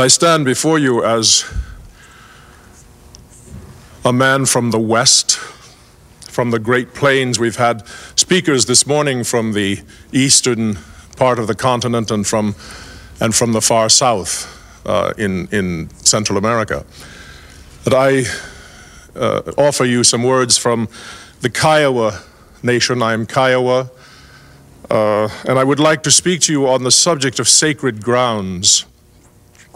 I stand before you as a man from the West, from the Great Plains. We've had speakers this morning from the eastern part of the continent and from, and from the far south uh, in, in Central America. That I uh, offer you some words from the Kiowa nation. I am Kiowa. Uh, and I would like to speak to you on the subject of sacred grounds.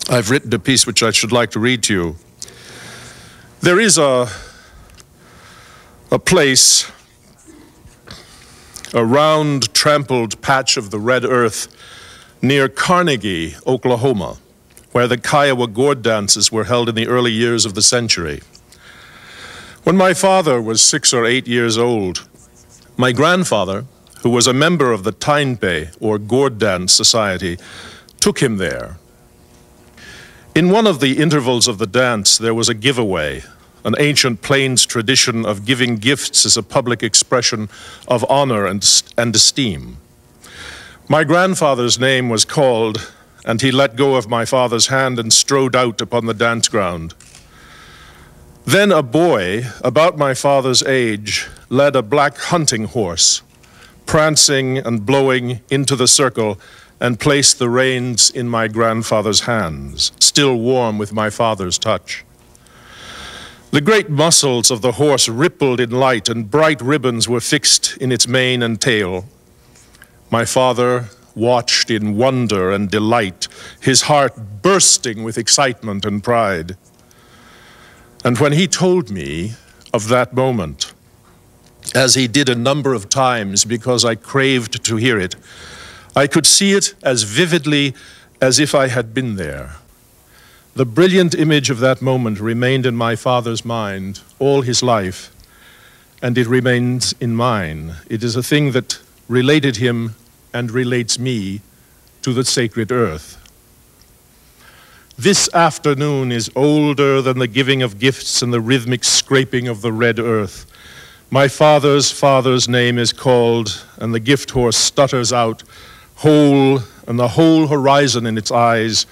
I've written a piece which I should like to read to you. There is a, a place, a round, trampled patch of the red earth near Carnegie, Oklahoma, where the Kiowa gourd dances were held in the early years of the century. When my father was six or eight years old, my grandfather, who was a member of the Taimpe, or gourd dance society, took him there in one of the intervals of the dance, there was a giveaway, an ancient Plains tradition of giving gifts as a public expression of honor and, and esteem. My grandfather's name was called, and he let go of my father's hand and strode out upon the dance ground. Then a boy, about my father's age, led a black hunting horse, prancing and blowing into the circle and placed the reins in my grandfather's hands, still warm with my father's touch. The great muscles of the horse rippled in light, and bright ribbons were fixed in its mane and tail. My father watched in wonder and delight, his heart bursting with excitement and pride. And when he told me of that moment, as he did a number of times because I craved to hear it, I could see it as vividly as if I had been there. The brilliant image of that moment remained in my father's mind all his life, and it remains in mine. It is a thing that related him and relates me to the sacred earth. This afternoon is older than the giving of gifts and the rhythmic scraping of the red earth. My father's father's name is called, and the gift horse stutters out whole and the whole horizon in its eyes.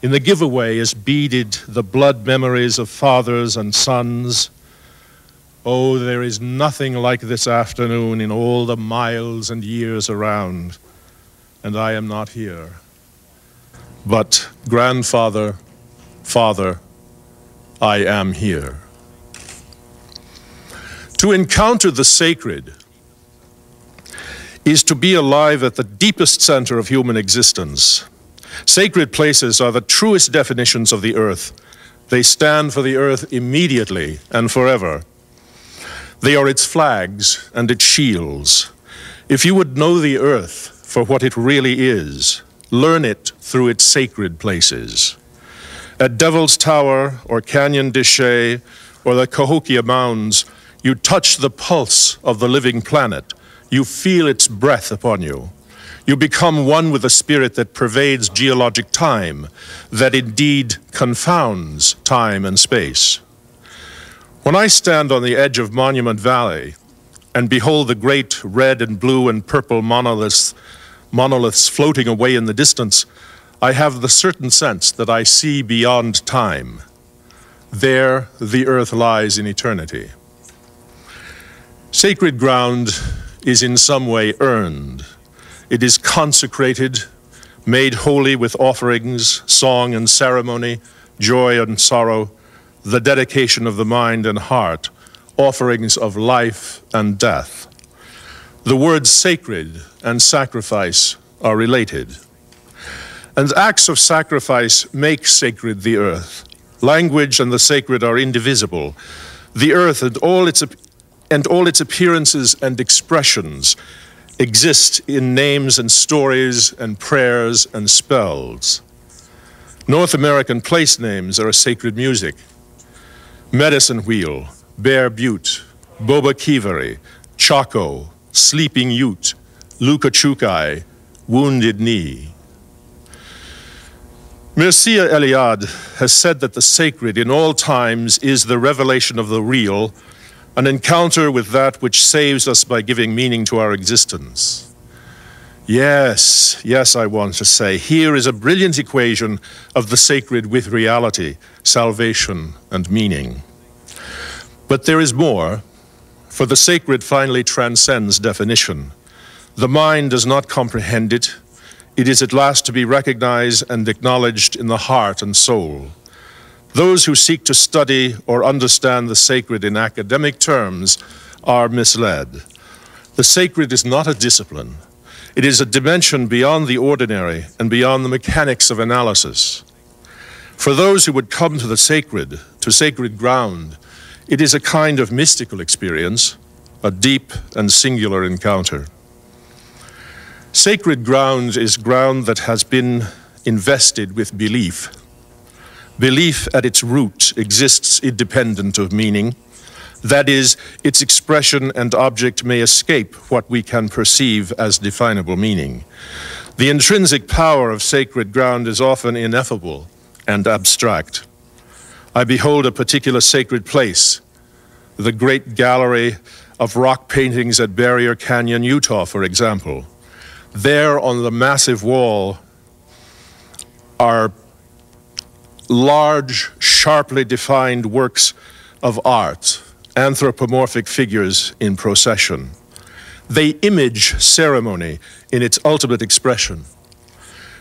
In the giveaway is beaded the blood memories of fathers and sons. Oh, there is nothing like this afternoon in all the miles and years around, and I am not here. But, grandfather, father, I am here. To encounter the sacred, is to be alive at the deepest center of human existence. Sacred places are the truest definitions of the earth. They stand for the earth immediately and forever. They are its flags and its shields. If you would know the earth for what it really is, learn it through its sacred places. At Devil's Tower or Canyon de Chelly or the Cahokia Mounds, you touch the pulse of the living planet you feel its breath upon you. You become one with the spirit that pervades geologic time, that indeed confounds time and space. When I stand on the edge of Monument Valley and behold the great red and blue and purple monoliths, monoliths floating away in the distance, I have the certain sense that I see beyond time. There the earth lies in eternity. Sacred ground is in some way earned. It is consecrated, made holy with offerings, song and ceremony, joy and sorrow, the dedication of the mind and heart, offerings of life and death. The words sacred and sacrifice are related. And acts of sacrifice make sacred the earth. Language and the sacred are indivisible. The earth and all its and all its appearances and expressions exist in names and stories and prayers and spells. North American place names are a sacred music. Medicine Wheel, Bear Butte, Baboquivari, Chaco, Sleeping Ute, Lukachukai, Wounded Knee. Mircea Eliade has said that the sacred in all times is the revelation of the real an encounter with that which saves us by giving meaning to our existence. Yes, yes, I want to say. Here is a brilliant equation of the sacred with reality, salvation, and meaning. But there is more, for the sacred finally transcends definition. The mind does not comprehend it. It is at last to be recognized and acknowledged in the heart and soul. Those who seek to study or understand the sacred in academic terms are misled. The sacred is not a discipline. It is a dimension beyond the ordinary and beyond the mechanics of analysis. For those who would come to the sacred, to sacred ground, it is a kind of mystical experience, a deep and singular encounter. Sacred ground is ground that has been invested with belief. Belief at its root exists independent of meaning that is, its expression and object may escape what we can perceive as definable meaning. The intrinsic power of sacred ground is often ineffable and abstract. I behold a particular sacred place, the great gallery of rock paintings at Barrier Canyon, Utah, for example. There on the massive wall are large, sharply defined works of art anthropomorphic figures in procession. They image ceremony in its ultimate expression.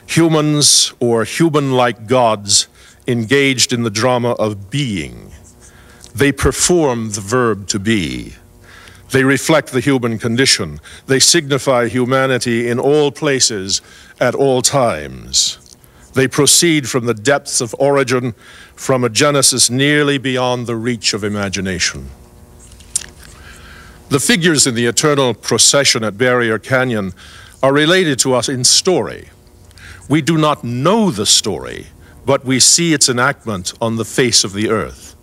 Humans or human like gods engaged in the drama of being. They perform the verb to be. They reflect the human condition. They signify humanity in all places at all times. They proceed from the depths of origin, from a genesis nearly beyond the reach of imagination. The figures in the eternal procession at Barrier Canyon are related to us in story. We do not know the story, but we see its enactment on the face of the earth,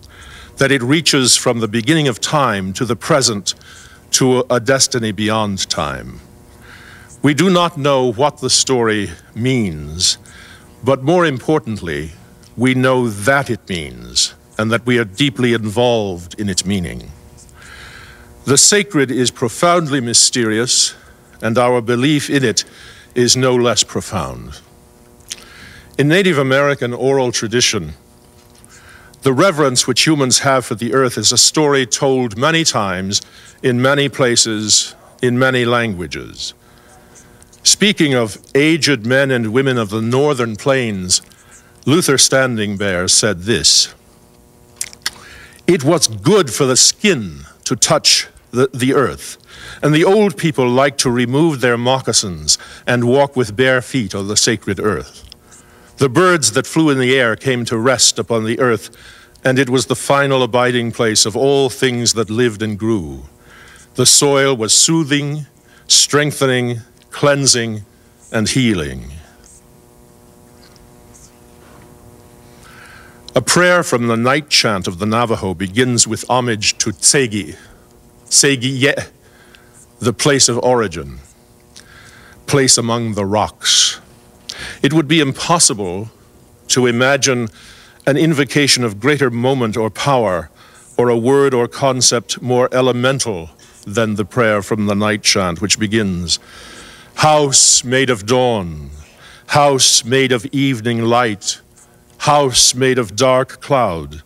that it reaches from the beginning of time to the present to a destiny beyond time. We do not know what the story means, but more importantly, we know that it means and that we are deeply involved in its meaning. The sacred is profoundly mysterious, and our belief in it is no less profound. In Native American oral tradition, the reverence which humans have for the earth is a story told many times, in many places, in many languages. Speaking of aged men and women of the northern plains, Luther Standing Bear said this It was good for the skin to touch the, the earth. And the old people liked to remove their moccasins and walk with bare feet on the sacred earth. The birds that flew in the air came to rest upon the earth, and it was the final abiding place of all things that lived and grew. The soil was soothing, strengthening, cleansing, and healing. A prayer from the night chant of the Navajo begins with homage to Tsegi, Segiye, the place of origin, place among the rocks. It would be impossible to imagine an invocation of greater moment or power, or a word or concept more elemental than the prayer from the night chant, which begins House made of dawn, house made of evening light, house made of dark cloud,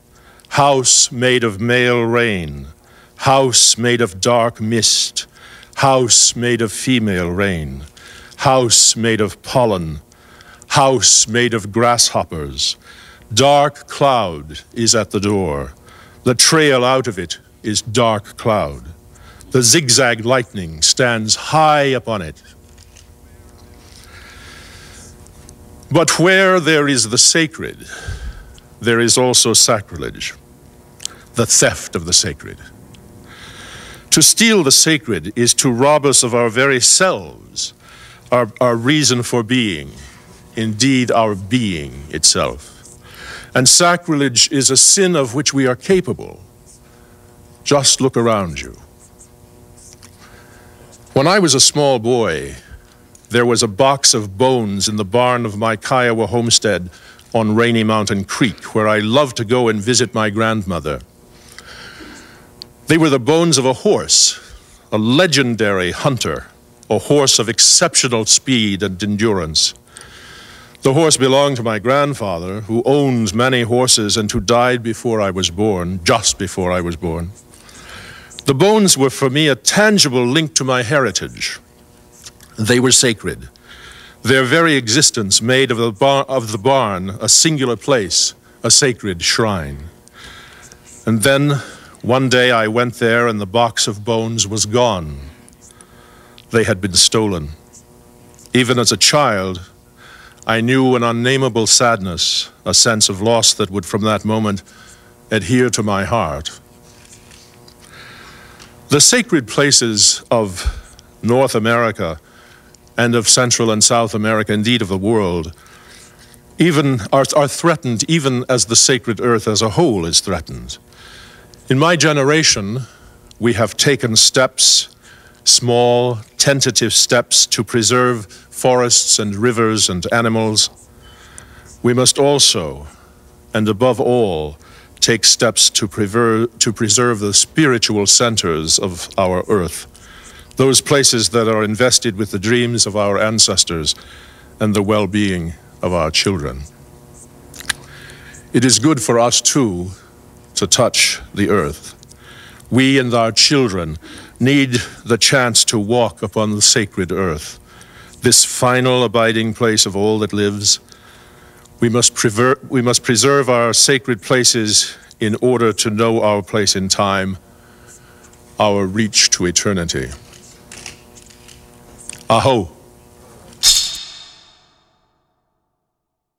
house made of male rain house made of dark mist, house made of female rain, house made of pollen, house made of grasshoppers. Dark cloud is at the door. The trail out of it is dark cloud. The zigzag lightning stands high upon it. But where there is the sacred, there is also sacrilege, the theft of the sacred. To steal the sacred is to rob us of our very selves, our, our reason for being, indeed, our being itself. And sacrilege is a sin of which we are capable. Just look around you. When I was a small boy, there was a box of bones in the barn of my Kiowa homestead on Rainy Mountain Creek, where I loved to go and visit my grandmother. They were the bones of a horse, a legendary hunter, a horse of exceptional speed and endurance. The horse belonged to my grandfather, who owned many horses and who died before I was born, just before I was born. The bones were for me a tangible link to my heritage. They were sacred. Their very existence made of the, bar- of the barn a singular place, a sacred shrine. And then, one day I went there and the box of bones was gone. They had been stolen. Even as a child, I knew an unnameable sadness, a sense of loss that would from that moment adhere to my heart. The sacred places of North America and of Central and South America, indeed of the world, even are, are threatened even as the sacred earth as a whole is threatened. In my generation, we have taken steps, small, tentative steps to preserve forests and rivers and animals. We must also, and above all, take steps to, prever- to preserve the spiritual centers of our earth, those places that are invested with the dreams of our ancestors and the well being of our children. It is good for us, too, to touch the earth. We and our children need the chance to walk upon the sacred earth, this final abiding place of all that lives. We must, prever- we must preserve our sacred places in order to know our place in time, our reach to eternity. Aho.